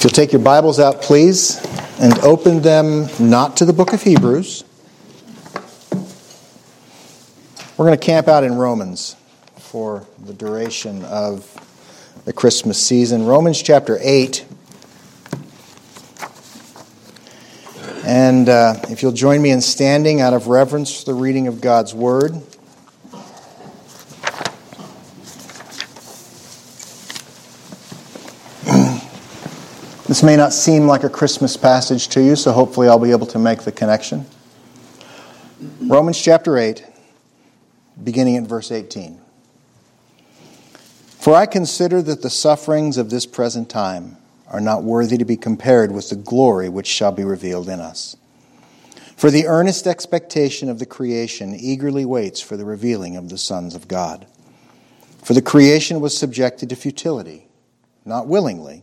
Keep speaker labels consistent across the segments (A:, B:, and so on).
A: If you'll take your Bibles out, please, and open them not to the book of Hebrews. We're going to camp out in Romans for the duration of the Christmas season. Romans chapter 8. And uh, if you'll join me in standing out of reverence for the reading of God's Word. This may not seem like a Christmas passage to you, so hopefully I'll be able to make the connection. Romans chapter 8, beginning at verse 18. For I consider that the sufferings of this present time are not worthy to be compared with the glory which shall be revealed in us. For the earnest expectation of the creation eagerly waits for the revealing of the sons of God. For the creation was subjected to futility, not willingly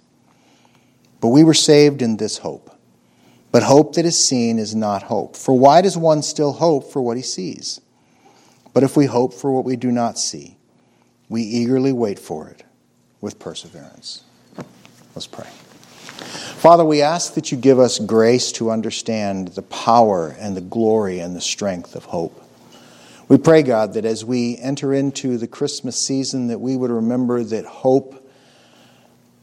A: But we were saved in this hope. But hope that is seen is not hope. For why does one still hope for what he sees? But if we hope for what we do not see, we eagerly wait for it with perseverance. Let's pray. Father, we ask that you give us grace to understand the power and the glory and the strength of hope. We pray, God, that as we enter into the Christmas season, that we would remember that hope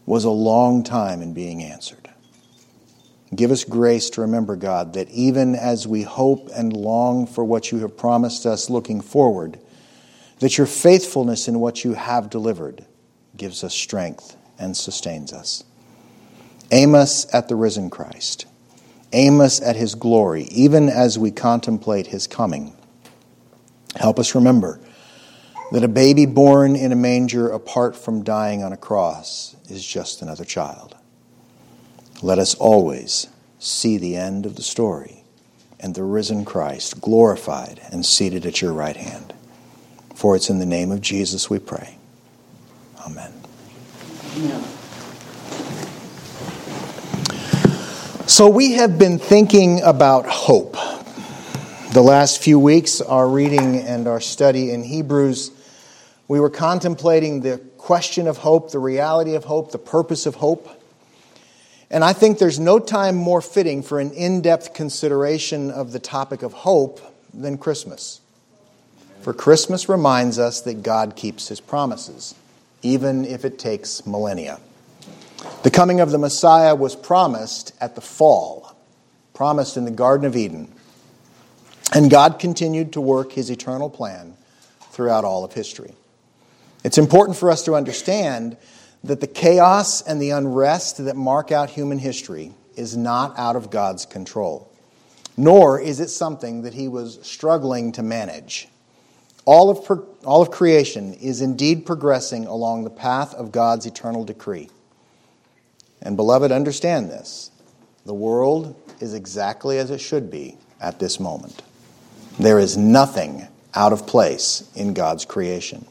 A: was a long time in being answered. Give us grace to remember, God, that even as we hope and long for what you have promised us looking forward, that your faithfulness in what you have delivered gives us strength and sustains us. Aim us at the risen Christ. Aim us at his glory, even as we contemplate his coming. Help us remember that a baby born in a manger apart from dying on a cross is just another child. Let us always see the end of the story and the risen Christ glorified and seated at your right hand. For it's in the name of Jesus we pray. Amen. So, we have been thinking about hope. The last few weeks, our reading and our study in Hebrews we were contemplating the question of hope, the reality of hope, the purpose of hope. And I think there's no time more fitting for an in depth consideration of the topic of hope than Christmas. For Christmas reminds us that God keeps his promises, even if it takes millennia. The coming of the Messiah was promised at the fall, promised in the Garden of Eden. And God continued to work his eternal plan throughout all of history. It's important for us to understand that the chaos and the unrest that mark out human history is not out of God's control, nor is it something that He was struggling to manage. All of, all of creation is indeed progressing along the path of God's eternal decree. And, beloved, understand this the world is exactly as it should be at this moment. There is nothing out of place in God's creation.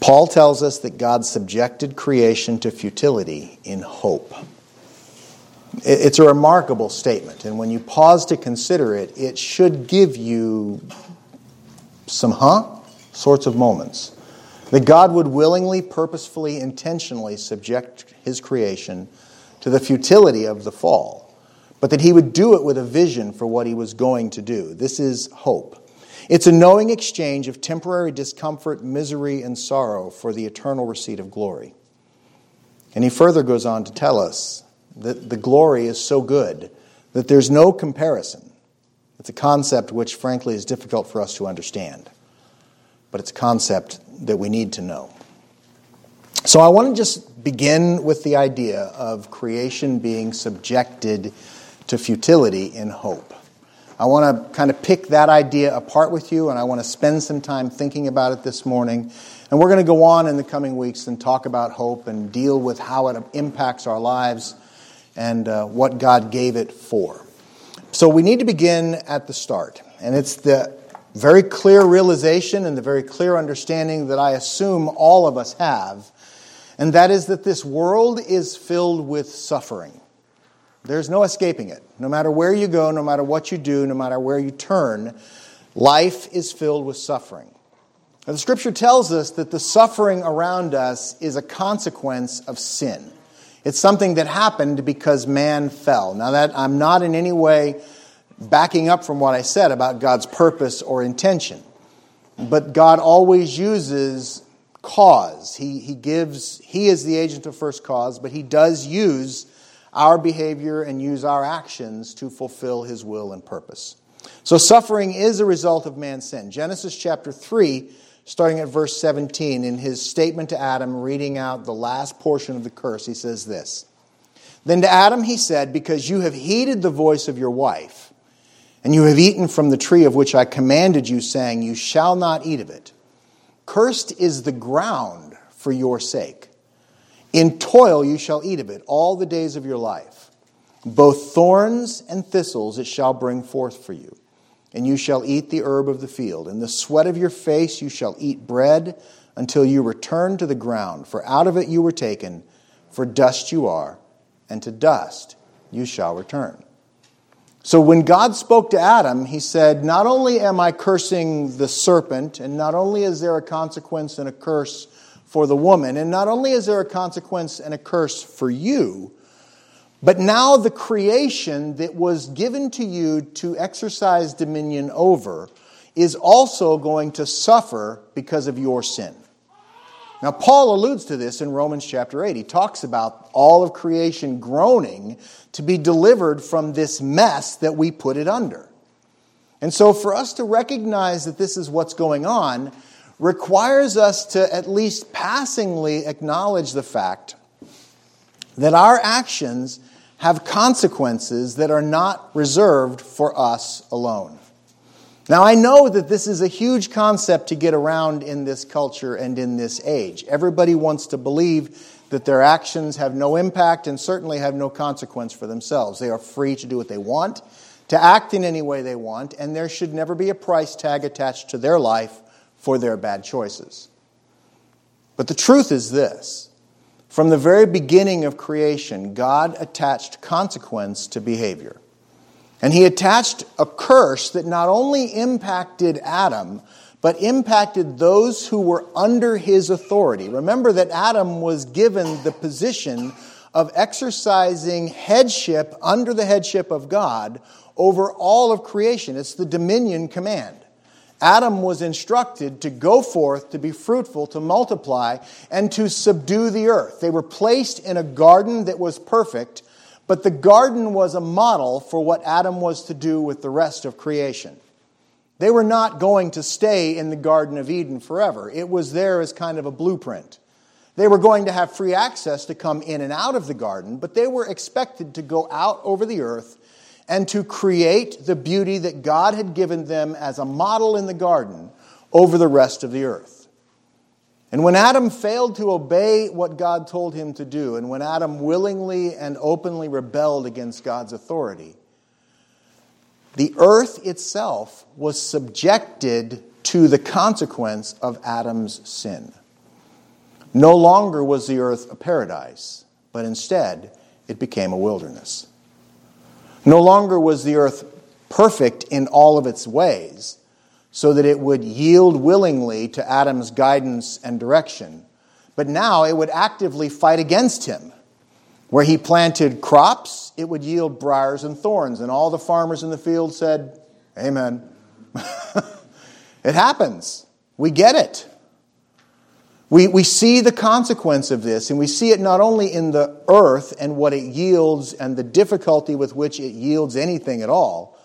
A: Paul tells us that God subjected creation to futility in hope. It's a remarkable statement, and when you pause to consider it, it should give you some huh sorts of moments. That God would willingly, purposefully, intentionally subject his creation to the futility of the fall, but that he would do it with a vision for what he was going to do. This is hope. It's a knowing exchange of temporary discomfort, misery, and sorrow for the eternal receipt of glory. And he further goes on to tell us that the glory is so good that there's no comparison. It's a concept which, frankly, is difficult for us to understand, but it's a concept that we need to know. So I want to just begin with the idea of creation being subjected to futility in hope. I want to kind of pick that idea apart with you, and I want to spend some time thinking about it this morning. And we're going to go on in the coming weeks and talk about hope and deal with how it impacts our lives and uh, what God gave it for. So we need to begin at the start. And it's the very clear realization and the very clear understanding that I assume all of us have, and that is that this world is filled with suffering. There's no escaping it. No matter where you go, no matter what you do, no matter where you turn, life is filled with suffering. Now, the scripture tells us that the suffering around us is a consequence of sin. It's something that happened because man fell. Now, that I'm not in any way backing up from what I said about God's purpose or intention. But God always uses cause. He, he gives, He is the agent of first cause, but He does use our behavior and use our actions to fulfill His will and purpose. So suffering is a result of man's sin. Genesis chapter 3, starting at verse 17, in his statement to Adam, reading out the last portion of the curse, he says this Then to Adam he said, Because you have heeded the voice of your wife, and you have eaten from the tree of which I commanded you, saying, You shall not eat of it. Cursed is the ground for your sake. In toil you shall eat of it all the days of your life. Both thorns and thistles it shall bring forth for you. And you shall eat the herb of the field. In the sweat of your face you shall eat bread until you return to the ground. For out of it you were taken, for dust you are, and to dust you shall return. So when God spoke to Adam, he said, Not only am I cursing the serpent, and not only is there a consequence and a curse for the woman, and not only is there a consequence and a curse for you, but now the creation that was given to you to exercise dominion over is also going to suffer because of your sin. Now, Paul alludes to this in Romans chapter 8. He talks about all of creation groaning to be delivered from this mess that we put it under. And so, for us to recognize that this is what's going on requires us to at least passingly acknowledge the fact that our actions have consequences that are not reserved for us alone. Now, I know that this is a huge concept to get around in this culture and in this age. Everybody wants to believe that their actions have no impact and certainly have no consequence for themselves. They are free to do what they want, to act in any way they want, and there should never be a price tag attached to their life for their bad choices. But the truth is this from the very beginning of creation, God attached consequence to behavior. And he attached a curse that not only impacted Adam, but impacted those who were under his authority. Remember that Adam was given the position of exercising headship under the headship of God over all of creation. It's the dominion command. Adam was instructed to go forth, to be fruitful, to multiply, and to subdue the earth. They were placed in a garden that was perfect but the garden was a model for what Adam was to do with the rest of creation. They were not going to stay in the Garden of Eden forever. It was there as kind of a blueprint. They were going to have free access to come in and out of the garden, but they were expected to go out over the earth and to create the beauty that God had given them as a model in the garden over the rest of the earth. And when Adam failed to obey what God told him to do, and when Adam willingly and openly rebelled against God's authority, the earth itself was subjected to the consequence of Adam's sin. No longer was the earth a paradise, but instead it became a wilderness. No longer was the earth perfect in all of its ways, so that it would yield willingly to Adam's guidance and direction. But now it would actively fight against him. Where he planted crops, it would yield briars and thorns. And all the farmers in the field said, Amen. it happens. We get it. We, we see the consequence of this, and we see it not only in the earth and what it yields and the difficulty with which it yields anything at all,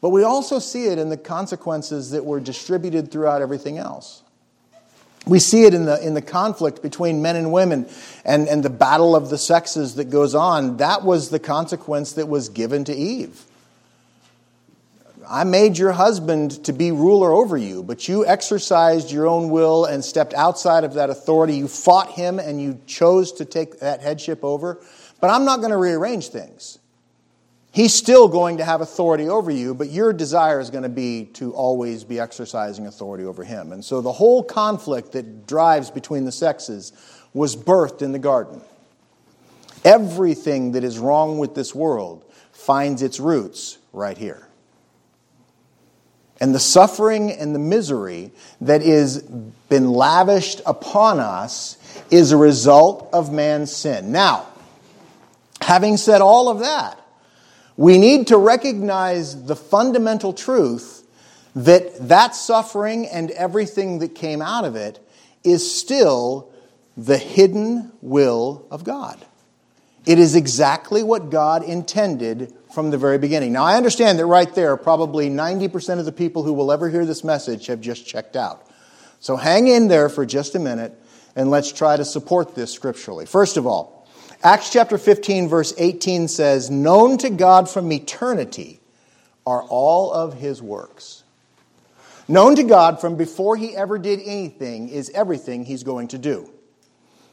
A: but we also see it in the consequences that were distributed throughout everything else. We see it in the, in the conflict between men and women and, and the battle of the sexes that goes on. That was the consequence that was given to Eve. I made your husband to be ruler over you, but you exercised your own will and stepped outside of that authority. You fought him and you chose to take that headship over. But I'm not going to rearrange things. He's still going to have authority over you, but your desire is going to be to always be exercising authority over him. And so the whole conflict that drives between the sexes was birthed in the garden. Everything that is wrong with this world finds its roots right here. And the suffering and the misery that is been lavished upon us is a result of man's sin. Now, having said all of that, we need to recognize the fundamental truth that that suffering and everything that came out of it is still the hidden will of God. It is exactly what God intended from the very beginning. Now, I understand that right there, probably 90% of the people who will ever hear this message have just checked out. So hang in there for just a minute and let's try to support this scripturally. First of all, Acts chapter 15, verse 18 says, Known to God from eternity are all of his works. Known to God from before he ever did anything is everything he's going to do.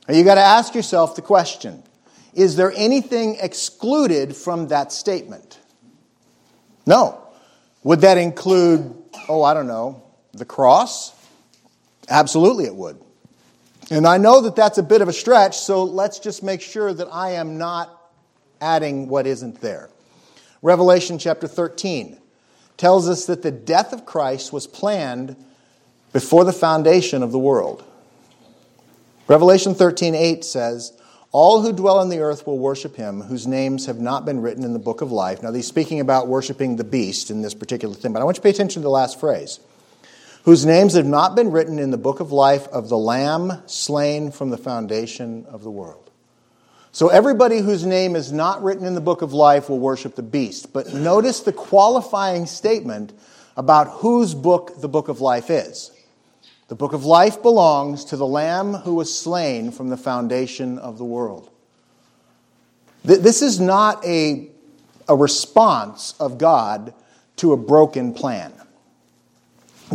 A: Now you got to ask yourself the question is there anything excluded from that statement? No. Would that include, oh, I don't know, the cross? Absolutely, it would. And I know that that's a bit of a stretch, so let's just make sure that I am not adding what isn't there. Revelation chapter 13 tells us that the death of Christ was planned before the foundation of the world. Revelation 13:8 says, all who dwell on the earth will worship him, whose names have not been written in the book of life. Now, he's speaking about worshiping the beast in this particular thing, but I want you to pay attention to the last phrase. Whose names have not been written in the book of life of the Lamb slain from the foundation of the world. So, everybody whose name is not written in the book of life will worship the beast. But notice the qualifying statement about whose book the book of life is. The book of life belongs to the Lamb who was slain from the foundation of the world. This is not a, a response of God to a broken plan.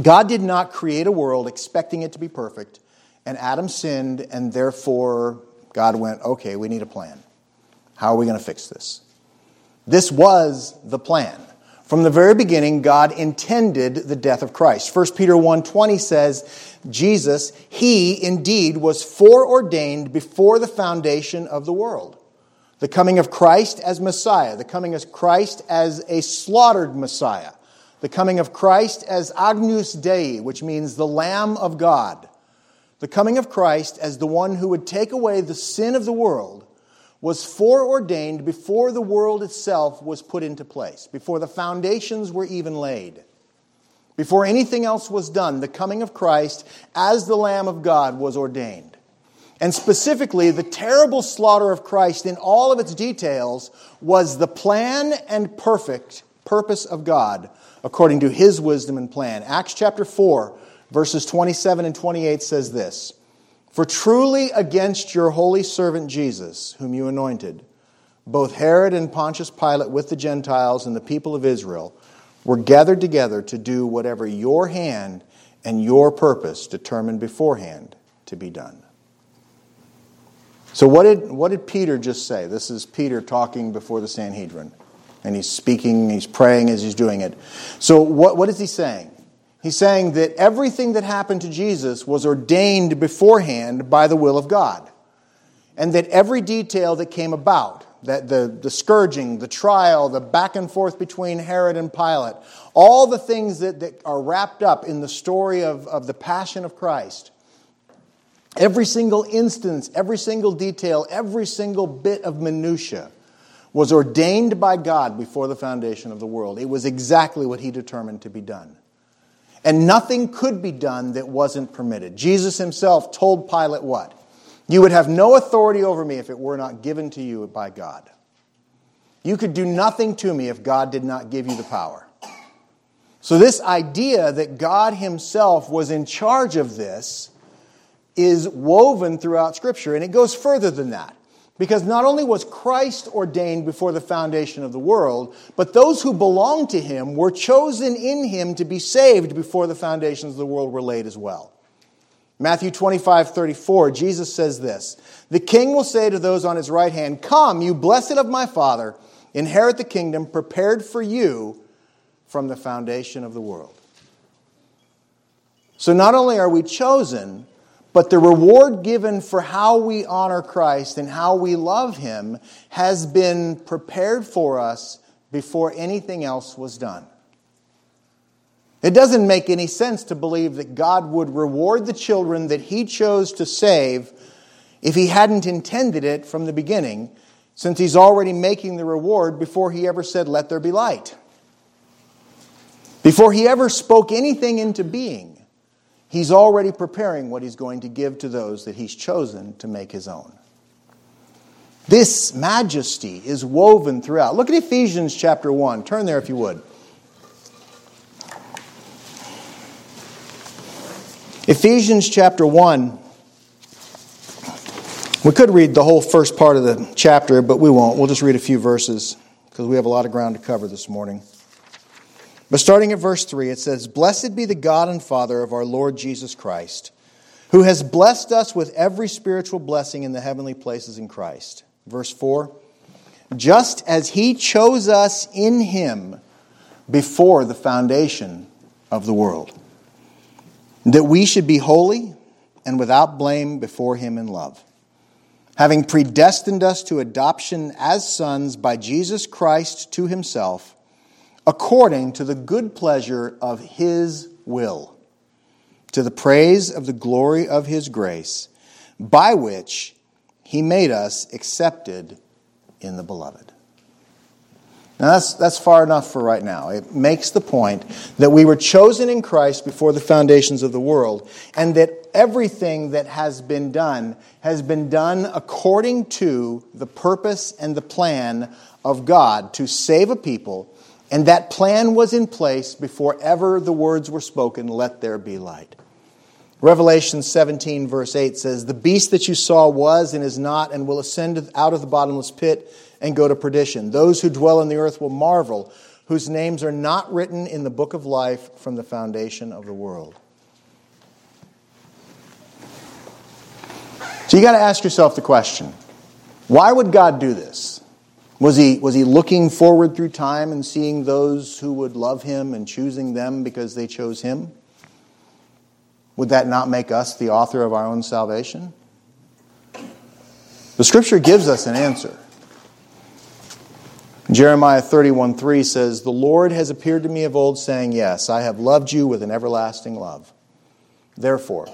A: God did not create a world expecting it to be perfect, and Adam sinned, and therefore God went, okay, we need a plan. How are we going to fix this? This was the plan. From the very beginning, God intended the death of Christ. 1 Peter 1.20 says, Jesus, he indeed was foreordained before the foundation of the world. The coming of Christ as Messiah, the coming of Christ as a slaughtered Messiah, the coming of Christ as Agnus Dei, which means the Lamb of God, the coming of Christ as the one who would take away the sin of the world was foreordained before the world itself was put into place, before the foundations were even laid. Before anything else was done, the coming of Christ as the Lamb of God was ordained. And specifically, the terrible slaughter of Christ in all of its details was the plan and perfect purpose of God according to his wisdom and plan. Acts chapter 4, verses 27 and 28 says this. For truly against your holy servant Jesus, whom you anointed, both Herod and Pontius Pilate with the Gentiles and the people of Israel were gathered together to do whatever your hand and your purpose determined beforehand to be done. So, what did, what did Peter just say? This is Peter talking before the Sanhedrin. And he's speaking, he's praying as he's doing it. So, what, what is he saying? He's saying that everything that happened to Jesus was ordained beforehand by the will of God. And that every detail that came about, that the, the scourging, the trial, the back and forth between Herod and Pilate, all the things that, that are wrapped up in the story of, of the passion of Christ, every single instance, every single detail, every single bit of minutia was ordained by God before the foundation of the world. It was exactly what he determined to be done. And nothing could be done that wasn't permitted. Jesus himself told Pilate what? You would have no authority over me if it were not given to you by God. You could do nothing to me if God did not give you the power. So, this idea that God Himself was in charge of this is woven throughout Scripture, and it goes further than that. Because not only was Christ ordained before the foundation of the world, but those who belong to him were chosen in him to be saved before the foundations of the world were laid as well. Matthew 25, 34, Jesus says this The king will say to those on his right hand, Come, you blessed of my Father, inherit the kingdom prepared for you from the foundation of the world. So not only are we chosen, but the reward given for how we honor Christ and how we love Him has been prepared for us before anything else was done. It doesn't make any sense to believe that God would reward the children that He chose to save if He hadn't intended it from the beginning, since He's already making the reward before He ever said, Let there be light. Before He ever spoke anything into being, He's already preparing what He's going to give to those that He's chosen to make His own. This majesty is woven throughout. Look at Ephesians chapter 1. Turn there if you would. Ephesians chapter 1. We could read the whole first part of the chapter, but we won't. We'll just read a few verses because we have a lot of ground to cover this morning. But starting at verse 3, it says, Blessed be the God and Father of our Lord Jesus Christ, who has blessed us with every spiritual blessing in the heavenly places in Christ. Verse 4 Just as he chose us in him before the foundation of the world that we should be holy and without blame before him in love, having predestined us to adoption as sons by Jesus Christ to himself, according to the good pleasure of his will, to the praise of the glory of his grace, by which he made us accepted in the beloved. Now, that's, that's far enough for right now. It makes the point that we were chosen in Christ before the foundations of the world, and that everything that has been done has been done according to the purpose and the plan of God to save a people, and that plan was in place before ever the words were spoken, Let there be light. Revelation 17, verse 8 says, The beast that you saw was and is not, and will ascend out of the bottomless pit and go to perdition. Those who dwell in the earth will marvel, whose names are not written in the book of life from the foundation of the world. So you got to ask yourself the question why would God do this? Was he, was he looking forward through time and seeing those who would love him and choosing them because they chose him? Would that not make us the author of our own salvation? The scripture gives us an answer. Jeremiah 31 3 says, The Lord has appeared to me of old, saying, Yes, I have loved you with an everlasting love. Therefore,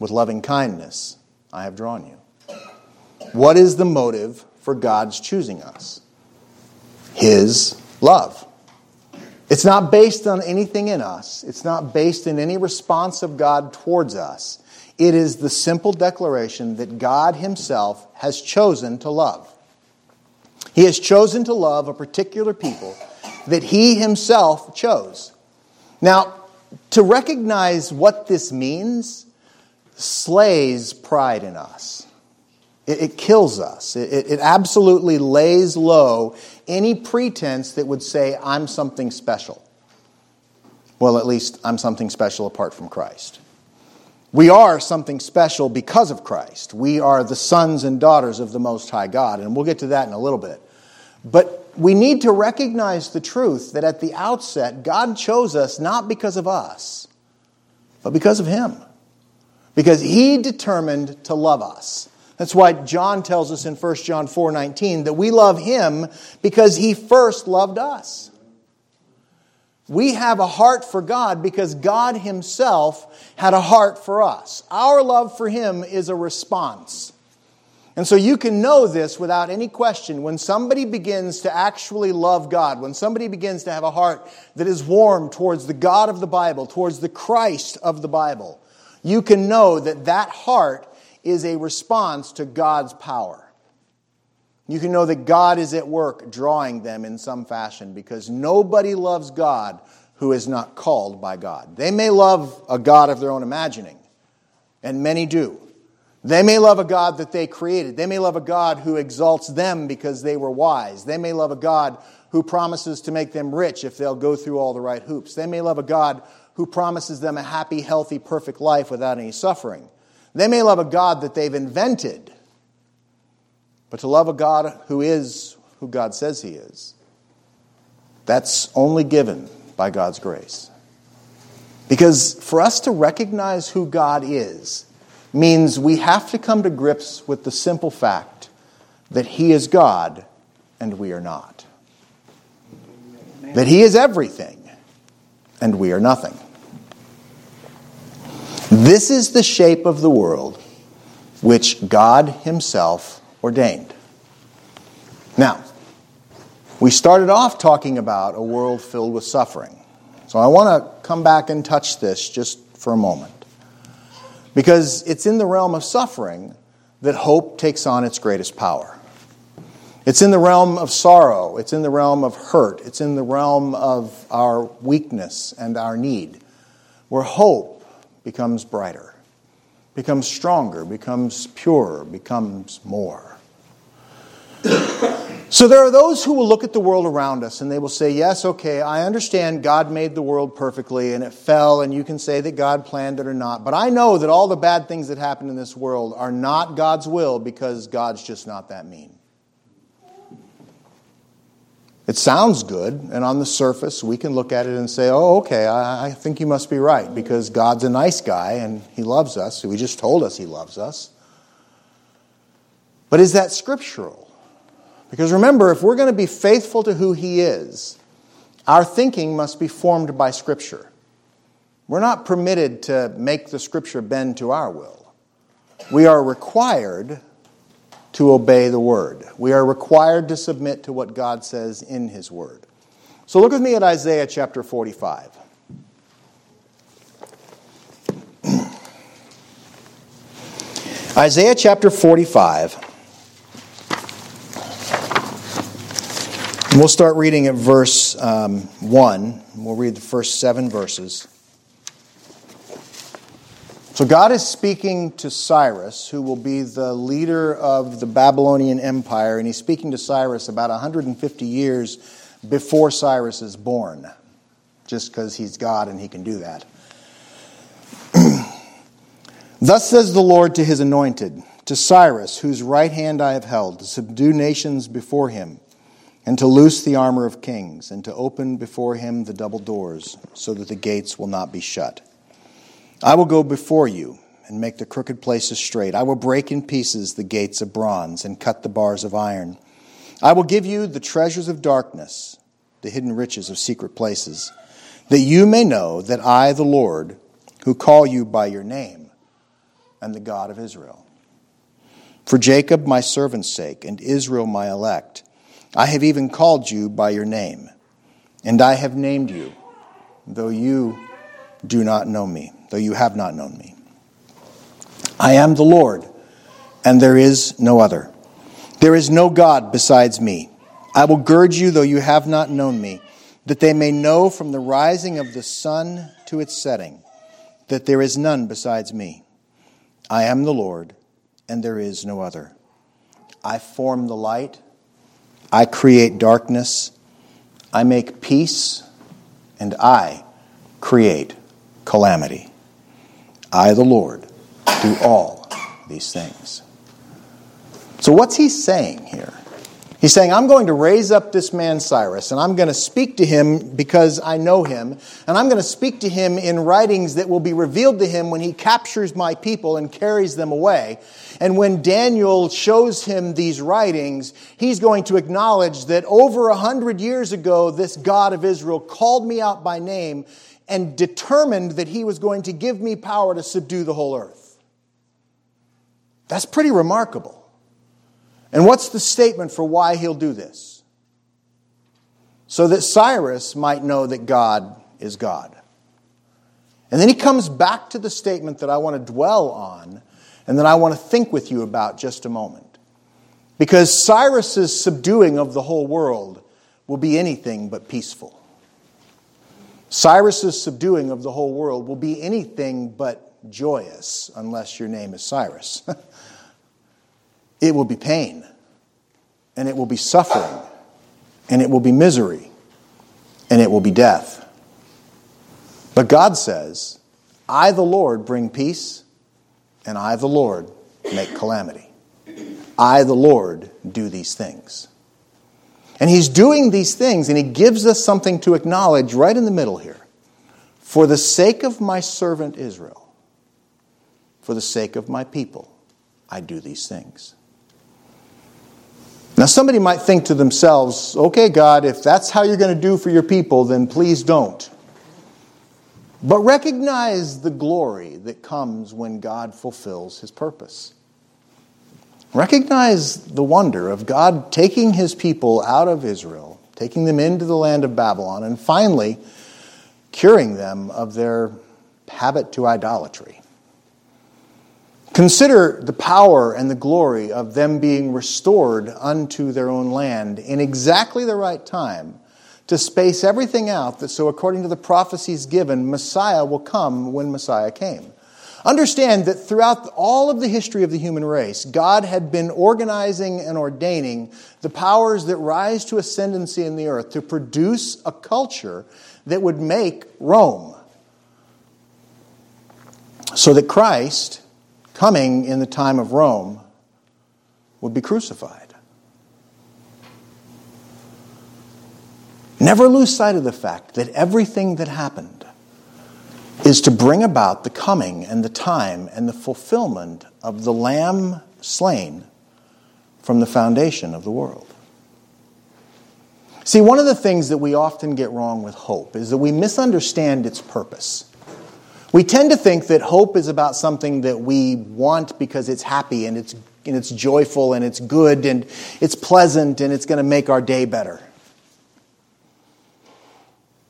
A: with loving kindness, I have drawn you. What is the motive for God's choosing us? His love. It's not based on anything in us, it's not based in any response of God towards us. It is the simple declaration that God Himself has chosen to love. He has chosen to love a particular people that he himself chose. Now, to recognize what this means slays pride in us. It, it kills us. It, it absolutely lays low any pretense that would say, I'm something special. Well, at least I'm something special apart from Christ. We are something special because of Christ. We are the sons and daughters of the Most High God, and we'll get to that in a little bit. But we need to recognize the truth that at the outset, God chose us not because of us, but because of Him. Because He determined to love us. That's why John tells us in 1 John 4 19 that we love Him because He first loved us. We have a heart for God because God Himself had a heart for us. Our love for Him is a response. And so you can know this without any question. When somebody begins to actually love God, when somebody begins to have a heart that is warm towards the God of the Bible, towards the Christ of the Bible, you can know that that heart is a response to God's power. You can know that God is at work drawing them in some fashion because nobody loves God who is not called by God. They may love a God of their own imagining, and many do. They may love a God that they created. They may love a God who exalts them because they were wise. They may love a God who promises to make them rich if they'll go through all the right hoops. They may love a God who promises them a happy, healthy, perfect life without any suffering. They may love a God that they've invented, but to love a God who is who God says He is, that's only given by God's grace. Because for us to recognize who God is means we have to come to grips with the simple fact that He is God and we are not. That He is everything and we are nothing. This is the shape of the world which God Himself ordained. Now, we started off talking about a world filled with suffering. So I want to come back and touch this just for a moment. Because it's in the realm of suffering that hope takes on its greatest power. It's in the realm of sorrow, it's in the realm of hurt, it's in the realm of our weakness and our need, where hope becomes brighter, becomes stronger, becomes purer, becomes more. So there are those who will look at the world around us and they will say, Yes, okay, I understand God made the world perfectly and it fell, and you can say that God planned it or not. But I know that all the bad things that happen in this world are not God's will because God's just not that mean. It sounds good, and on the surface, we can look at it and say, Oh, okay, I, I think you must be right because God's a nice guy and He loves us. He just told us He loves us. But is that scriptural? Because remember, if we're going to be faithful to who He is, our thinking must be formed by Scripture. We're not permitted to make the Scripture bend to our will. We are required to obey the Word. We are required to submit to what God says in His Word. So look with me at Isaiah chapter 45. Isaiah chapter 45. And we'll start reading at verse um, 1. We'll read the first seven verses. So, God is speaking to Cyrus, who will be the leader of the Babylonian Empire, and he's speaking to Cyrus about 150 years before Cyrus is born, just because he's God and he can do that. Thus says the Lord to his anointed, to Cyrus, whose right hand I have held, to subdue nations before him and to loose the armor of kings, and to open before him the double doors, so that the gates will not be shut. I will go before you and make the crooked places straight. I will break in pieces the gates of bronze and cut the bars of iron. I will give you the treasures of darkness, the hidden riches of secret places, that you may know that I, the Lord, who call you by your name, am the God of Israel. For Jacob, my servant's sake, and Israel, my elect, I have even called you by your name, and I have named you, though you do not know me, though you have not known me. I am the Lord, and there is no other. There is no God besides me. I will gird you, though you have not known me, that they may know from the rising of the sun to its setting that there is none besides me. I am the Lord, and there is no other. I form the light I create darkness, I make peace, and I create calamity. I, the Lord, do all these things. So, what's he saying here? He's saying, I'm going to raise up this man Cyrus, and I'm going to speak to him because I know him, and I'm going to speak to him in writings that will be revealed to him when he captures my people and carries them away. And when Daniel shows him these writings, he's going to acknowledge that over a hundred years ago, this God of Israel called me out by name and determined that he was going to give me power to subdue the whole earth. That's pretty remarkable. And what's the statement for why he'll do this? So that Cyrus might know that God is God. And then he comes back to the statement that I want to dwell on and that I want to think with you about just a moment. Because Cyrus's subduing of the whole world will be anything but peaceful. Cyrus's subduing of the whole world will be anything but joyous unless your name is Cyrus. It will be pain, and it will be suffering, and it will be misery, and it will be death. But God says, I, the Lord, bring peace, and I, the Lord, make calamity. I, the Lord, do these things. And he's doing these things, and he gives us something to acknowledge right in the middle here. For the sake of my servant Israel, for the sake of my people, I do these things. Now, somebody might think to themselves, okay, God, if that's how you're going to do for your people, then please don't. But recognize the glory that comes when God fulfills his purpose. Recognize the wonder of God taking his people out of Israel, taking them into the land of Babylon, and finally curing them of their habit to idolatry. Consider the power and the glory of them being restored unto their own land in exactly the right time to space everything out that so according to the prophecies given, Messiah will come when Messiah came. Understand that throughout all of the history of the human race, God had been organizing and ordaining the powers that rise to ascendancy in the earth to produce a culture that would make Rome. So that Christ, coming in the time of Rome, would be crucified. Never lose sight of the fact that everything that happened is to bring about the coming and the time and the fulfillment of the Lamb slain from the foundation of the world. See, one of the things that we often get wrong with hope is that we misunderstand its purpose. We tend to think that hope is about something that we want because it's happy and it's, and it's joyful and it's good and it's pleasant and it's going to make our day better.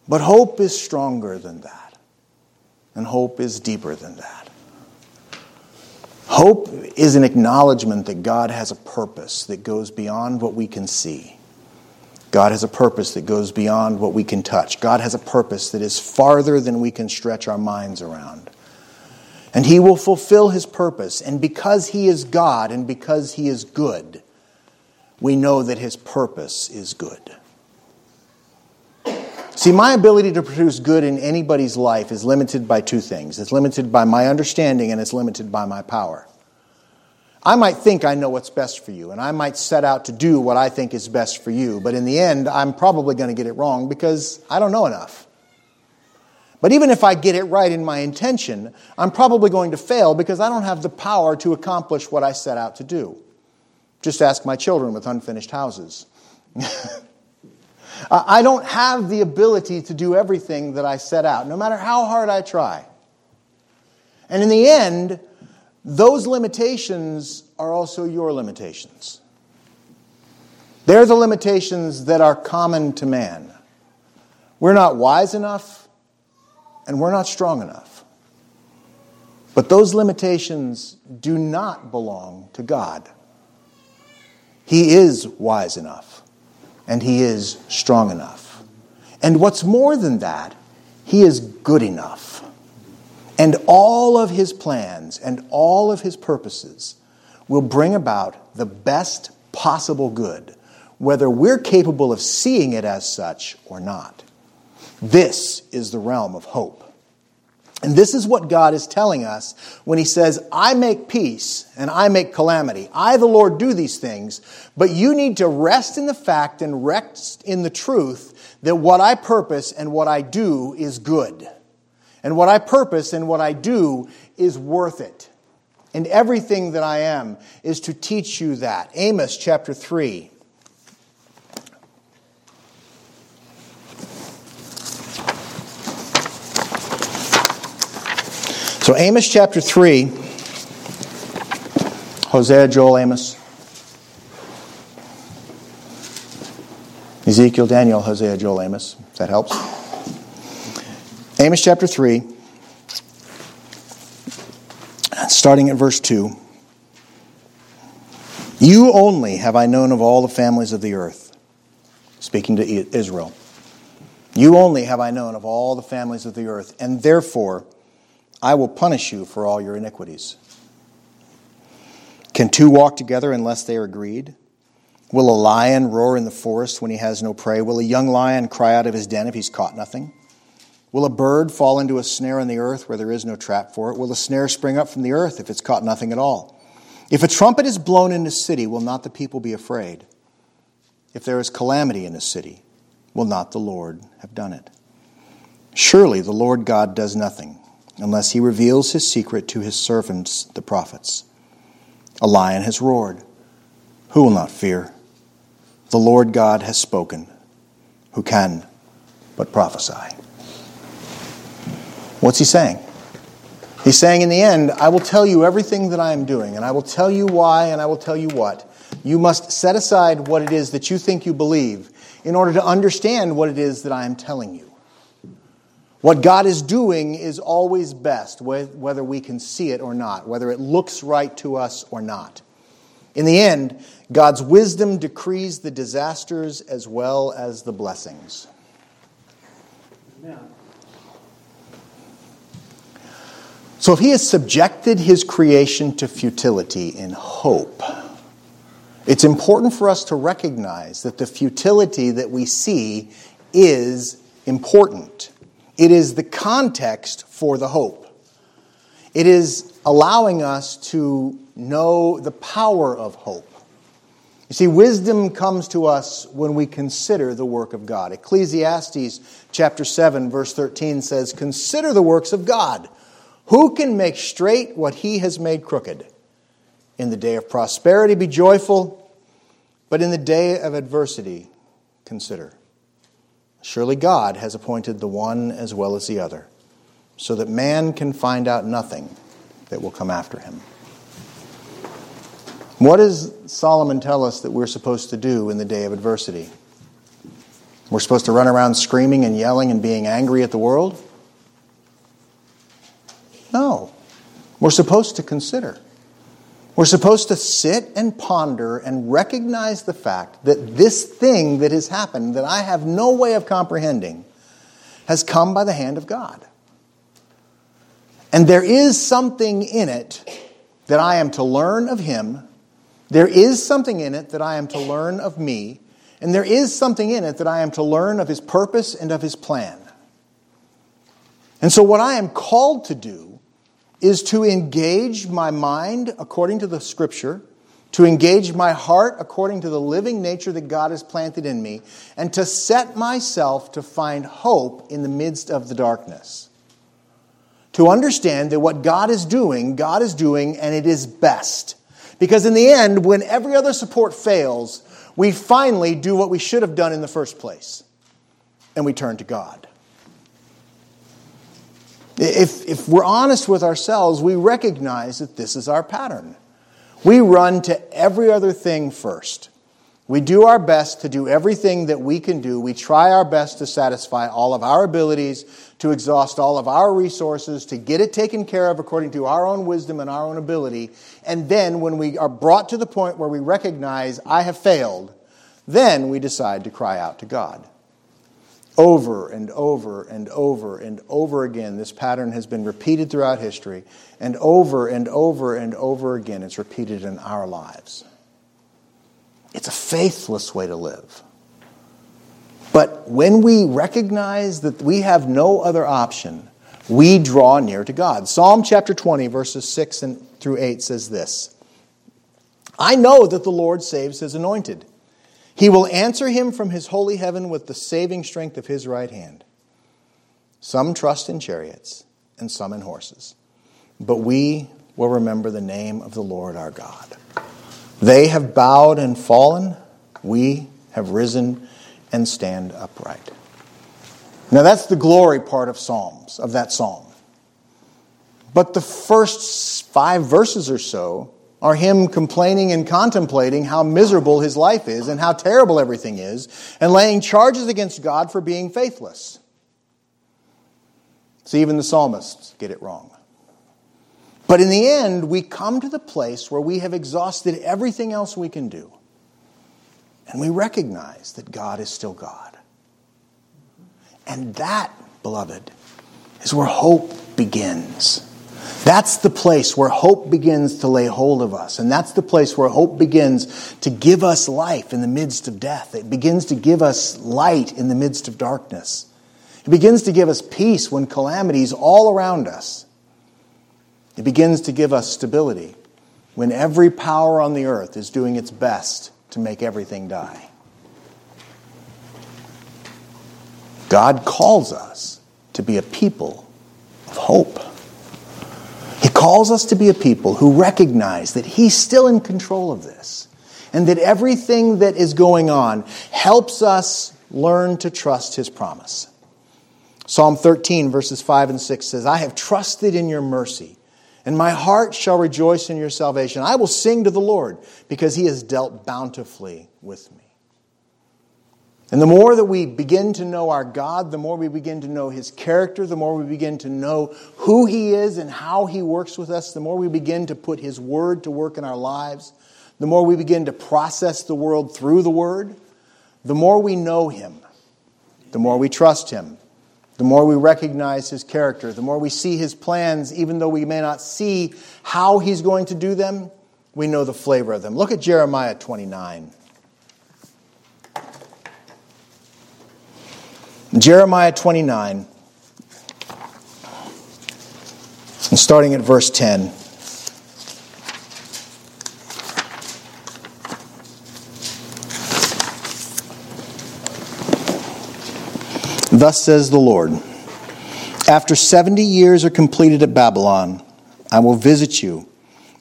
A: But hope is stronger than that and hope is deeper than that. Hope is an acknowledgement that God has a purpose that goes beyond what we can see. God has a purpose that goes beyond what we can touch. God has a purpose that is farther than we can stretch our minds around. And He will fulfill His purpose. And because He is God and because He is good, we know that His purpose is good. See, my ability to produce good in anybody's life is limited by two things it's limited by my understanding and it's limited by my power. I might think I know what's best for you, and I might set out to do what I think is best for you, but in the end, I'm probably going to get it wrong because I don't know enough. But even if I get it right in my intention, I'm probably going to fail because I don't have the power to accomplish what I set out to do. Just ask my children with unfinished houses. Uh, I don't have the ability to do everything that I set out, no matter how hard I try. And in the end, those limitations are also your limitations. They're the limitations that are common to man. We're not wise enough, and we're not strong enough. But those limitations do not belong to God. He is wise enough and He is strong enough. And what's more than that, He is good enough. And all of His plans and all of His purposes will bring about the best possible good, whether we're capable of seeing it as such or not. This is the realm of hope. And this is what God is telling us when He says, I make peace and I make calamity. I, the Lord, do these things, but you need to rest in the fact and rest in the truth that what I purpose and what I do is good. And what I purpose and what I do is worth it. And everything that I am is to teach you that. Amos chapter 3. So, Amos chapter 3, Hosea, Joel, Amos, Ezekiel, Daniel, Hosea, Joel, Amos. If that helps. Amos chapter 3, starting at verse 2. You only have I known of all the families of the earth, speaking to Israel. You only have I known of all the families of the earth, and therefore I will punish you for all your iniquities. Can two walk together unless they are agreed? Will a lion roar in the forest when he has no prey? Will a young lion cry out of his den if he's caught nothing? Will a bird fall into a snare in the earth where there is no trap for it? Will a snare spring up from the earth if it's caught nothing at all? If a trumpet is blown in a city, will not the people be afraid? If there is calamity in a city, will not the Lord have done it? Surely the Lord God does nothing unless he reveals his secret to his servants, the prophets. A lion has roared. Who will not fear? The Lord God has spoken. Who can but prophesy? What's he saying? He's saying, in the end, I will tell you everything that I am doing, and I will tell you why, and I will tell you what. You must set aside what it is that you think you believe in order to understand what it is that I am telling you. What God is doing is always best, whether we can see it or not, whether it looks right to us or not. In the end, God's wisdom decrees the disasters as well as the blessings. Amen. So, if He has subjected His creation to futility in hope, it's important for us to recognize that the futility that we see is important. It is the context for the hope. It is allowing us to know the power of hope. You see, wisdom comes to us when we consider the work of God. Ecclesiastes chapter 7, verse 13 says, Consider the works of God. Who can make straight what he has made crooked? In the day of prosperity, be joyful, but in the day of adversity, consider. Surely God has appointed the one as well as the other, so that man can find out nothing that will come after him. What does Solomon tell us that we're supposed to do in the day of adversity? We're supposed to run around screaming and yelling and being angry at the world? No. We're supposed to consider. We're supposed to sit and ponder and recognize the fact that this thing that has happened, that I have no way of comprehending, has come by the hand of God. And there is something in it that I am to learn of Him. There is something in it that I am to learn of me. And there is something in it that I am to learn of His purpose and of His plan. And so, what I am called to do is to engage my mind according to the scripture, to engage my heart according to the living nature that God has planted in me, and to set myself to find hope in the midst of the darkness. To understand that what God is doing, God is doing, and it is best. Because in the end, when every other support fails, we finally do what we should have done in the first place, and we turn to God. If, if we're honest with ourselves, we recognize that this is our pattern. We run to every other thing first. We do our best to do everything that we can do. We try our best to satisfy all of our abilities, to exhaust all of our resources, to get it taken care of according to our own wisdom and our own ability. And then, when we are brought to the point where we recognize, I have failed, then we decide to cry out to God. Over and over and over and over again, this pattern has been repeated throughout history, and over and over and over again, it's repeated in our lives. It's a faithless way to live. But when we recognize that we have no other option, we draw near to God. Psalm chapter 20, verses 6 and through 8 says this I know that the Lord saves his anointed. He will answer him from his holy heaven with the saving strength of his right hand. Some trust in chariots and some in horses, but we will remember the name of the Lord our God. They have bowed and fallen, we have risen and stand upright. Now that's the glory part of Psalms, of that psalm. But the first five verses or so are him complaining and contemplating how miserable his life is and how terrible everything is, and laying charges against God for being faithless. So even the psalmists get it wrong. But in the end, we come to the place where we have exhausted everything else we can do. And we recognize that God is still God. And that, beloved, is where hope begins. That's the place where hope begins to lay hold of us. And that's the place where hope begins to give us life in the midst of death. It begins to give us light in the midst of darkness. It begins to give us peace when calamities all around us. It begins to give us stability when every power on the earth is doing its best to make everything die. God calls us to be a people of hope. He calls us to be a people who recognize that He's still in control of this and that everything that is going on helps us learn to trust His promise. Psalm 13, verses 5 and 6 says, I have trusted in your mercy, and my heart shall rejoice in your salvation. I will sing to the Lord because He has dealt bountifully with me. And the more that we begin to know our God, the more we begin to know His character, the more we begin to know who He is and how He works with us, the more we begin to put His Word to work in our lives, the more we begin to process the world through the Word, the more we know Him, the more we trust Him, the more we recognize His character, the more we see His plans, even though we may not see how He's going to do them, we know the flavor of them. Look at Jeremiah 29. Jeremiah 29, and starting at verse 10. Thus says the Lord After 70 years are completed at Babylon, I will visit you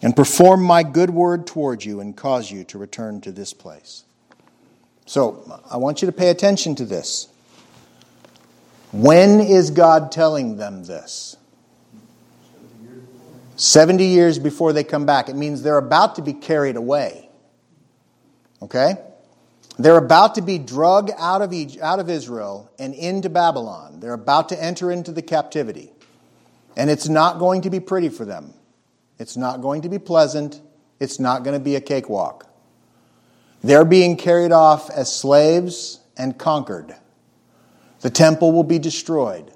A: and perform my good word toward you and cause you to return to this place. So I want you to pay attention to this. When is God telling them this? 70 years before they come back. It means they're about to be carried away. Okay? They're about to be drugged out of, Egypt, out of Israel and into Babylon. They're about to enter into the captivity. And it's not going to be pretty for them. It's not going to be pleasant. It's not going to be a cakewalk. They're being carried off as slaves and conquered. The temple will be destroyed.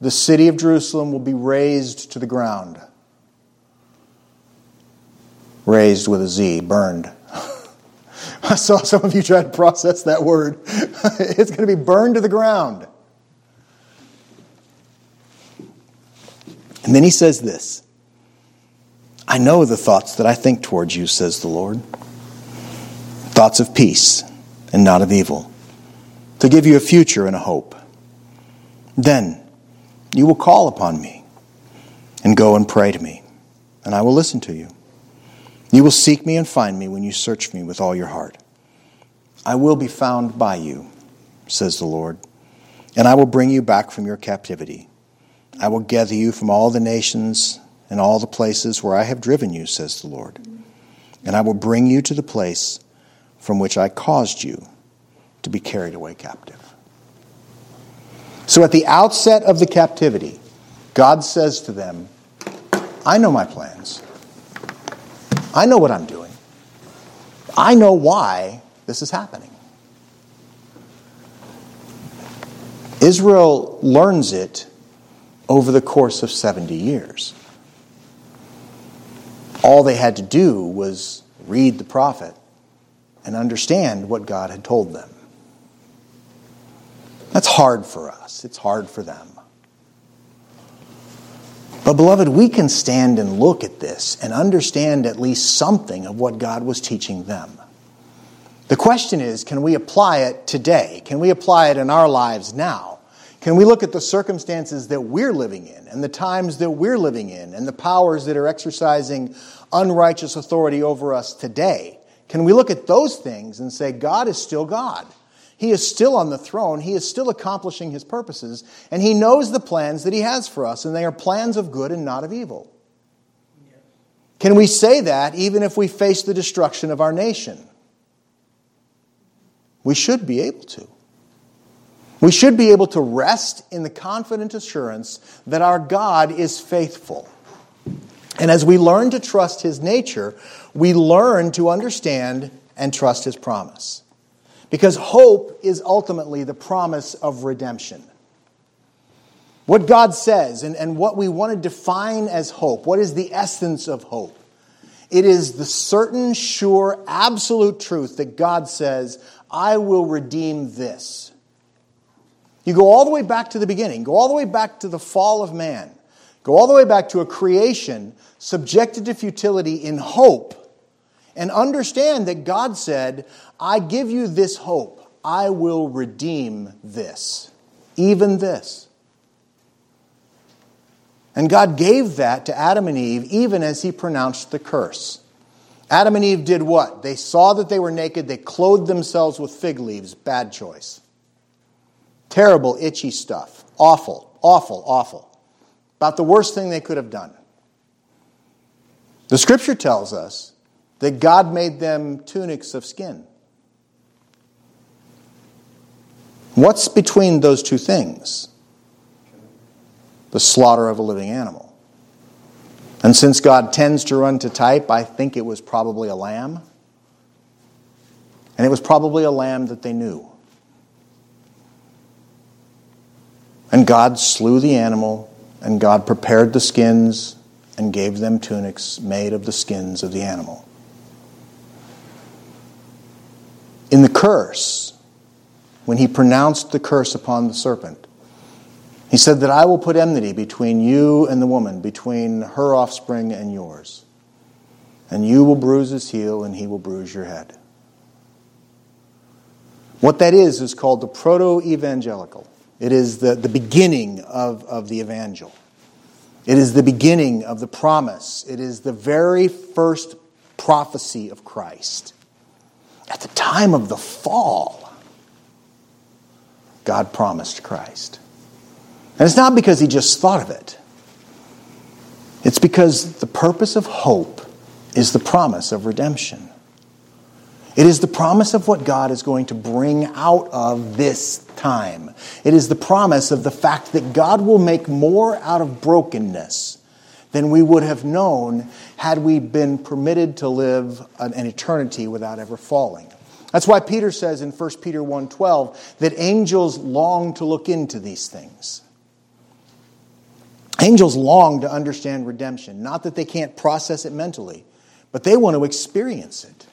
A: The city of Jerusalem will be razed to the ground. Raised with a Z, burned. I saw some of you try to process that word. it's going to be burned to the ground. And then he says this I know the thoughts that I think towards you, says the Lord. Thoughts of peace and not of evil to give you a future and a hope. Then you will call upon me and go and pray to me, and I will listen to you. You will seek me and find me when you search me with all your heart. I will be found by you, says the Lord, and I will bring you back from your captivity. I will gather you from all the nations and all the places where I have driven you, says the Lord, and I will bring you to the place from which I caused you to be carried away captive. So at the outset of the captivity, God says to them, I know my plans. I know what I'm doing. I know why this is happening. Israel learns it over the course of 70 years. All they had to do was read the prophet and understand what God had told them. That's hard for us, it's hard for them. But, beloved, we can stand and look at this and understand at least something of what God was teaching them. The question is can we apply it today? Can we apply it in our lives now? Can we look at the circumstances that we're living in and the times that we're living in and the powers that are exercising unrighteous authority over us today? Can we look at those things and say, God is still God? He is still on the throne. He is still accomplishing his purposes. And he knows the plans that he has for us, and they are plans of good and not of evil. Can we say that even if we face the destruction of our nation? We should be able to. We should be able to rest in the confident assurance that our God is faithful. And as we learn to trust his nature, we learn to understand and trust his promise. Because hope is ultimately the promise of redemption. What God says and, and what we want to define as hope, what is the essence of hope? It is the certain, sure, absolute truth that God says, I will redeem this. You go all the way back to the beginning, go all the way back to the fall of man, go all the way back to a creation subjected to futility in hope, and understand that God said, I give you this hope. I will redeem this, even this. And God gave that to Adam and Eve even as He pronounced the curse. Adam and Eve did what? They saw that they were naked, they clothed themselves with fig leaves. Bad choice. Terrible, itchy stuff. Awful, awful, awful. About the worst thing they could have done. The scripture tells us that God made them tunics of skin. What's between those two things? The slaughter of a living animal. And since God tends to run to type, I think it was probably a lamb. And it was probably a lamb that they knew. And God slew the animal, and God prepared the skins and gave them tunics made of the skins of the animal. In the curse, when he pronounced the curse upon the serpent, he said that I will put enmity between you and the woman, between her offspring and yours. And you will bruise his heel, and he will bruise your head. What that is is called the protoevangelium. It is the, the beginning of, of the evangel. It is the beginning of the promise. It is the very first prophecy of Christ. At the time of the fall, God promised Christ. And it's not because he just thought of it, it's because the purpose of hope is the promise of redemption. It is the promise of what God is going to bring out of this time. It is the promise of the fact that God will make more out of brokenness than we would have known had we been permitted to live an, eternity without ever falling. That's why Peter says in 1 Peter 1:12 that angels long to look into these things. Angels long to understand redemption, not that they can't process it mentally, but they want to experience it.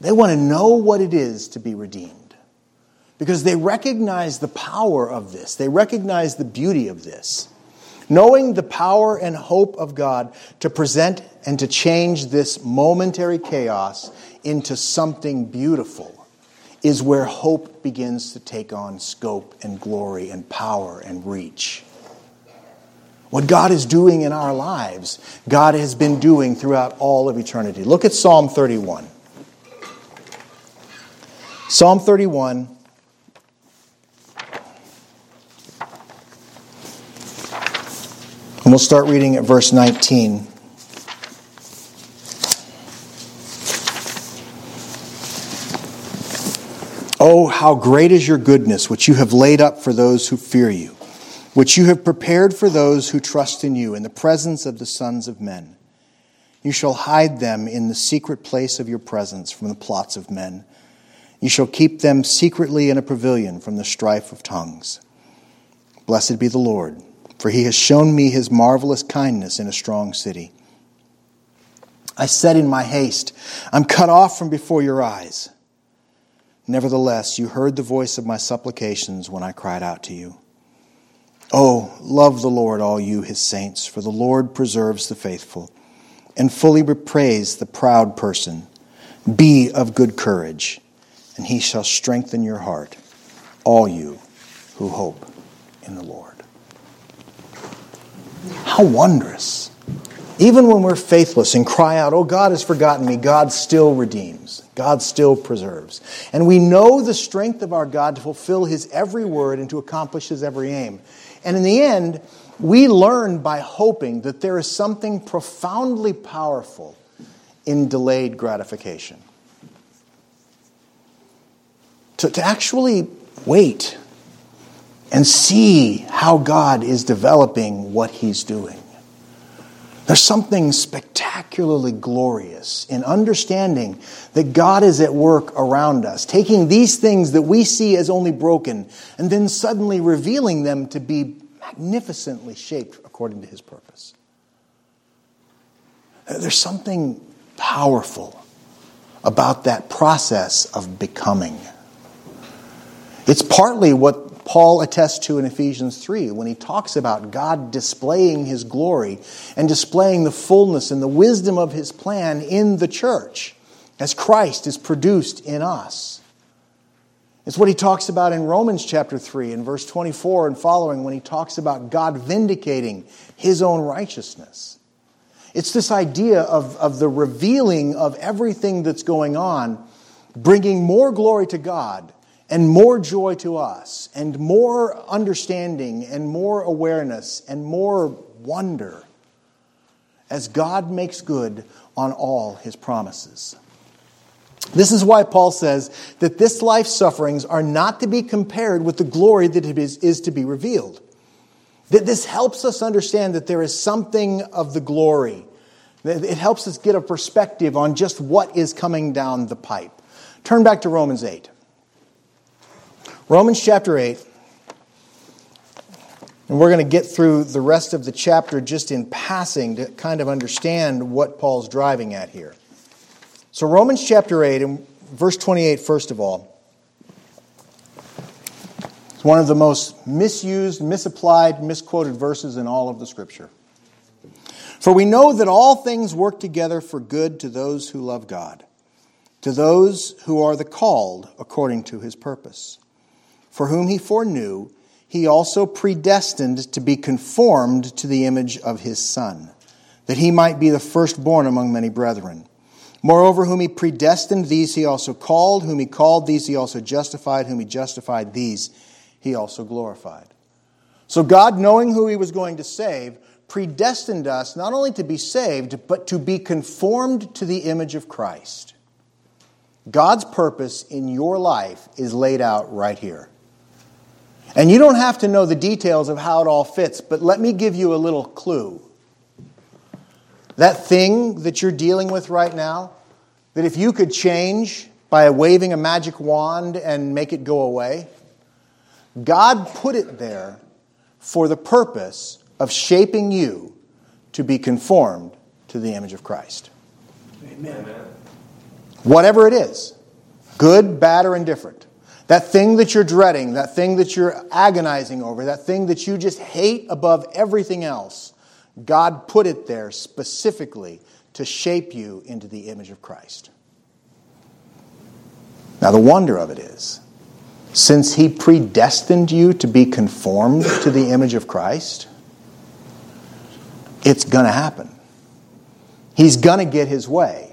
A: They want to know what it is to be redeemed because they recognize the power of this, they recognize the beauty of this. Knowing the power and hope of God to present and to change this momentary chaos into something beautiful is where hope begins to take on scope and glory and power and reach. What God is doing in our lives, God has been doing throughout all of eternity. Look at Psalm 31. Psalm 31. And we'll start reading at verse 19. Oh, how great is your goodness, which you have laid up for those who fear you, which you have prepared for those who trust in you in the presence of the sons of men. You shall hide them in the secret place of your presence from the plots of men. You shall keep them secretly in a pavilion from the strife of tongues. Blessed be the Lord, for he has shown me his marvelous kindness in a strong city. I said in my haste, I'm cut off from before your eyes. Nevertheless, you heard the voice of my supplications when I cried out to you. Oh, love the Lord, all you, his saints, for the Lord preserves the faithful and fully repraise the proud person. Be of good courage and he shall strengthen your heart, all you who hope in the Lord. How wondrous. Even when we're faithless and cry out, Oh, God has forgotten me, God still redeems. God still preserves. And we know the strength of our God to fulfill his every word and to accomplish his every aim. And in the end, we learn by hoping that there is something profoundly powerful in delayed gratification to, to actually wait and see how God is developing what He's doing. There's something spectacularly glorious in understanding that God is at work around us, taking these things that we see as only broken and then suddenly revealing them to be magnificently shaped according to His purpose. There's something powerful about that process of becoming. It's partly what Paul attests to in Ephesians 3 when he talks about God displaying his glory and displaying the fullness and the wisdom of his plan in the church as Christ is produced in us. It's what he talks about in Romans chapter 3 and verse 24 and following when he talks about God vindicating his own righteousness. It's this idea of, of the revealing of everything that's going on, bringing more glory to God and more joy to us, and more understanding, and more awareness, and more wonder as God makes good on all his promises. This is why Paul says that this life's sufferings are not to be compared with the glory that is, is to be revealed. That this helps us understand that there is something of the glory. It helps us get a perspective on just what is coming down the pipe. Turn back to Romans 8. Romans chapter 8. And we're going to get through the rest of the chapter just in passing to kind of understand what Paul's driving at here. So, Romans chapter 8 and verse 28, first of all, is one of the most misused, misapplied, misquoted verses in all of the scripture. For we know that all things work together for good to those who love God, to those who are the called according to his purpose for whom he foreknew, he also predestined to be conformed to the image of his Son, that he might be the firstborn among many brethren. Moreover, whom he predestined, these he also called. Whom he called, these he also justified. Whom he justified, these he also glorified. So, God, knowing who he was going to save, predestined us not only to be saved, but to be conformed to the image of Christ. God's purpose in your life is laid out right here. And you don't have to know the details of how it all fits, but let me give you a little clue. That thing that you're dealing with right now, that if you could change by waving a magic wand and make it go away, God put it there for the purpose of shaping you to be conformed to the image of Christ. Amen. Whatever it is, good, bad, or indifferent. That thing that you're dreading, that thing that you're agonizing over, that thing that you just hate above everything else, God put it there specifically to shape you into the image of Christ. Now, the wonder of it is, since He predestined you to be conformed to the image of Christ, it's going to happen. He's going to get His way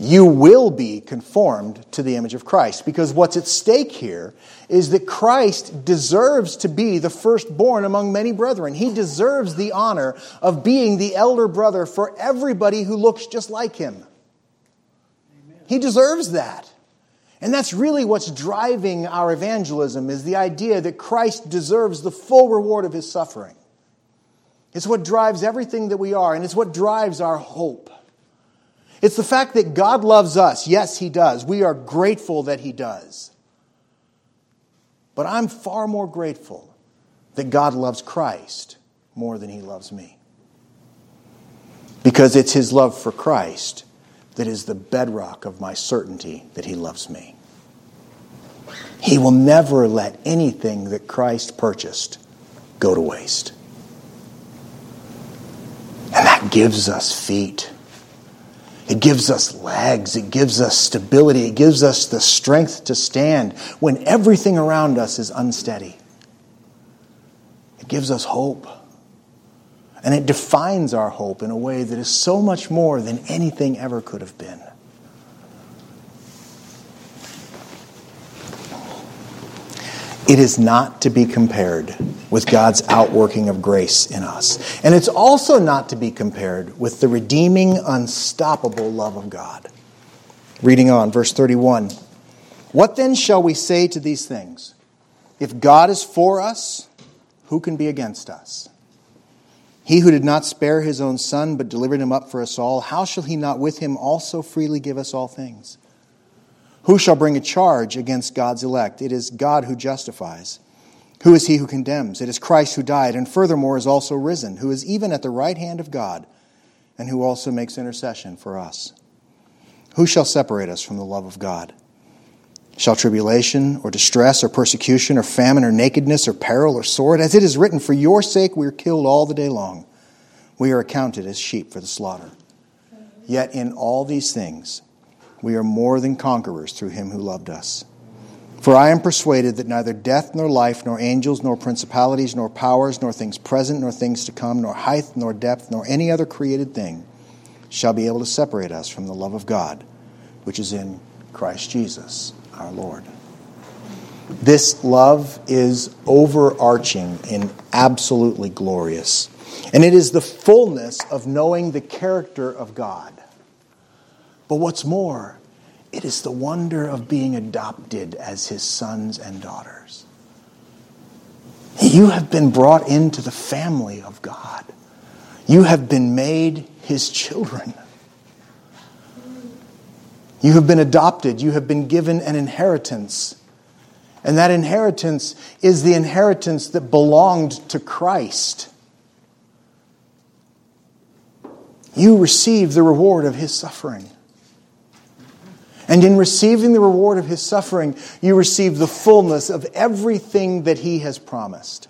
A: you will be conformed to the image of Christ. Because what's at stake here is that Christ deserves to be the firstborn among many brethren. He deserves the honor of being the elder brother for everybody who looks just like him. He deserves that. And that's really what's driving our evangelism is the idea that Christ deserves the full reward of his suffering. It's what drives everything that we are, and it's what drives our hope. It's the fact that God loves us. Yes, He does. We are grateful that He does. But I'm far more grateful that God loves Christ more than He loves me. Because it's His love for Christ that is the bedrock of my certainty that He loves me. He will never let anything that Christ purchased go to waste. And that gives us feet it gives us legs. It gives us stability. It gives us the strength to stand when everything around us is unsteady. It gives us hope. And it defines our hope in a way that is so much more than anything ever could have been. It is not to be compared with God's outworking of grace in us. And it's also not to be compared with the redeeming, unstoppable love of God. Reading on, verse 31. What then shall we say to these things? If God is for us, who can be against us? He who did not spare his own son, but delivered him up for us all, how shall he not with him also freely give us all things? Who shall bring a charge against God's elect? It is God who justifies. Who is he who condemns? It is Christ who died, and furthermore is also risen, who is even at the right hand of God, and who also makes intercession for us. Who shall separate us from the love of God? Shall tribulation or distress or persecution or famine or nakedness or peril or sword? As it is written, For your sake we are killed all the day long. We are accounted as sheep for the slaughter. Yet in all these things we are more than conquerors through him who loved us. For I am persuaded that neither death nor life, nor angels, nor principalities, nor powers, nor things present, nor things to come, nor height, nor depth, nor any other created thing shall be able to separate us from the love of God, which is in Christ Jesus our Lord. This love is overarching and absolutely glorious. And it is the fullness of knowing the character of God. But what's more, it is the wonder of being adopted as his sons and daughters. You have been brought into the family of God. You have been made his children. You have been adopted. You have been given an inheritance. And that inheritance is the inheritance that belonged to Christ. You receive the reward of his suffering. And in receiving the reward of his suffering, you receive the fullness of everything that he has promised.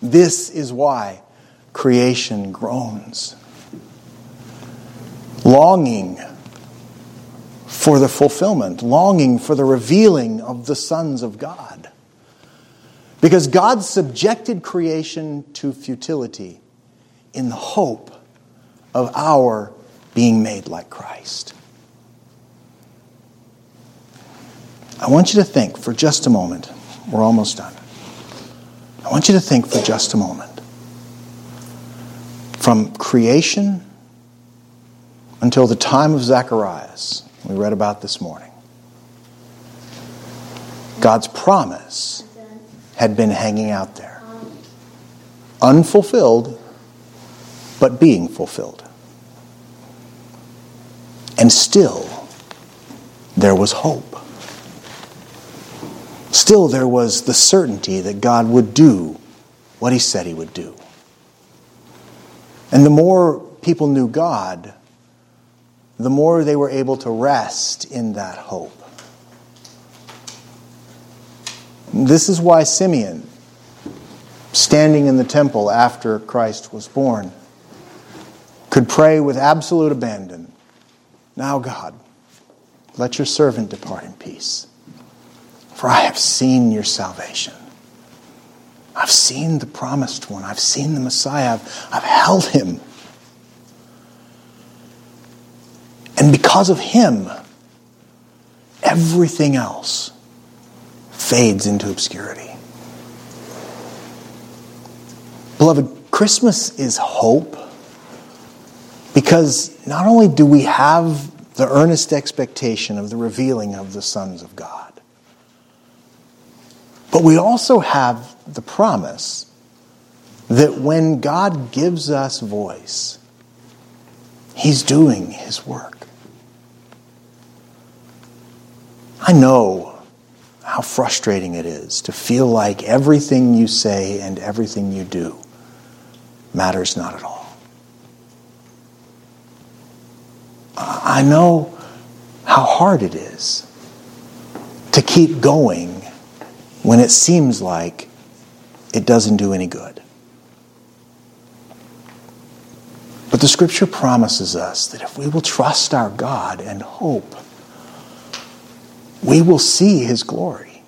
A: This is why creation groans, longing for the fulfillment, longing for the revealing of the sons of God. Because God subjected creation to futility in the hope of our being made like Christ. I want you to think for just a moment. We're almost done. I want you to think for just a moment. From creation until the time of Zacharias, we read about this morning, God's promise had been hanging out there. Unfulfilled, but being fulfilled. And still, there was hope. Still, there was the certainty that God would do what He said He would do. And the more people knew God, the more they were able to rest in that hope. This is why Simeon, standing in the temple after Christ was born, could pray with absolute abandon now, God, let your servant depart in peace, for I have seen your salvation. I've seen the promised one. I've seen the Messiah. I've, I've held him. And because of him, everything else fades into obscurity. Beloved, Christmas is hope because not only do we have the earnest expectation of the revealing of the sons of God, but we also have the promise that when God gives us voice, He's doing His work. I know how frustrating it is to feel like everything you say and everything you do matters not at all. I know how hard it is to keep going when it seems like it doesn't do any good. But the scripture promises us that if we will trust our God and hope, we will see his glory.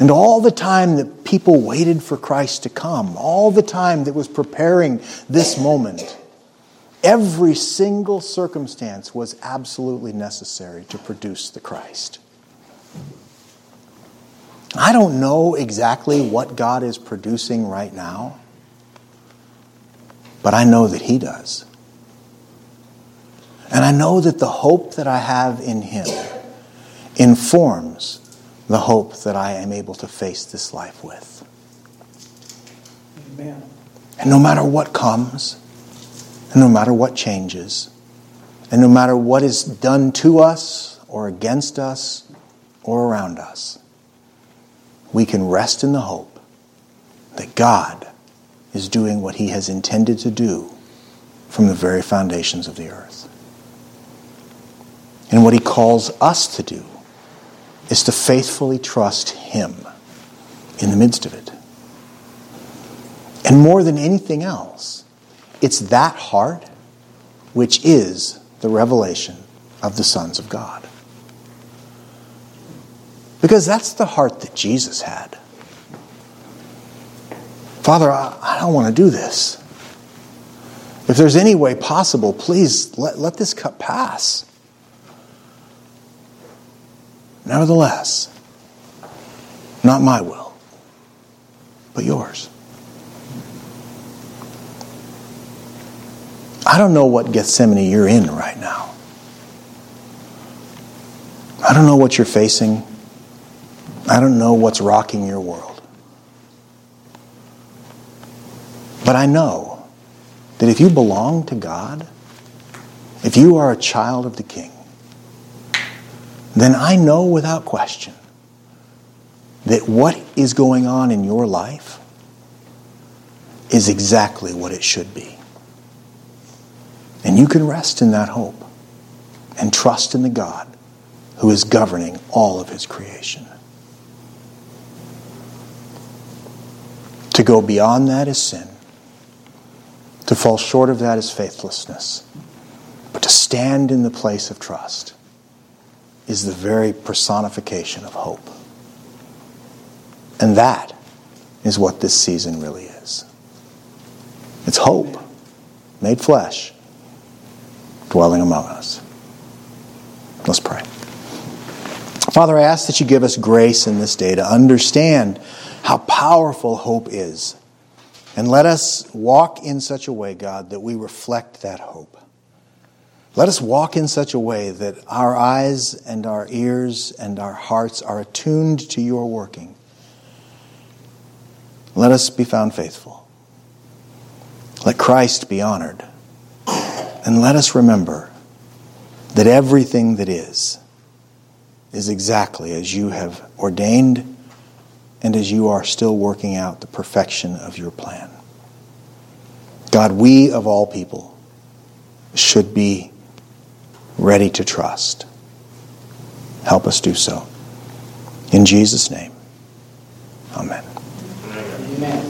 A: And all the time that people waited for Christ to come, all the time that was preparing this moment, Every single circumstance was absolutely necessary to produce the Christ. I don't know exactly what God is producing right now, but I know that He does. And I know that the hope that I have in Him informs the hope that I am able to face this life with. Amen. And no matter what comes, and no matter what changes, and no matter what is done to us or against us or around us, we can rest in the hope that God is doing what He has intended to do from the very foundations of the earth. And what he calls us to do is to faithfully trust him in the midst of it. And more than anything else, it's that heart which is the revelation of the sons of God. Because that's the heart that Jesus had. Father, I, I don't want to do this. If there's any way possible, please let, let this cup pass. Nevertheless, not my will, but yours. I don't know what Gethsemane you're in right now. I don't know what you're facing. I don't know what's rocking your world. But I know that if you belong to God, if you are a child of the King, then I know without question that what is going on in your life is exactly what it should be. And you can rest in that hope and trust in the God who is governing all of his creation. To go beyond that is sin. To fall short of that is faithlessness. But to stand in the place of trust is the very personification of hope. And that is what this season really is. It's hope made flesh, dwelling among us. Let's pray. Father, I ask that you give us grace in this day to understand how powerful hope is. And let us walk in such a way, God, that we reflect that hope. Let us walk in such a way that our eyes and our ears and our hearts are attuned to your working. Let us be found faithful. Let Christ be honored. And let us remember that everything that is, is exactly as you have ordained and as you are still working out the perfection of your plan. God, we of all people should be ready to trust. Help us do so. In Jesus' name, amen. Amen.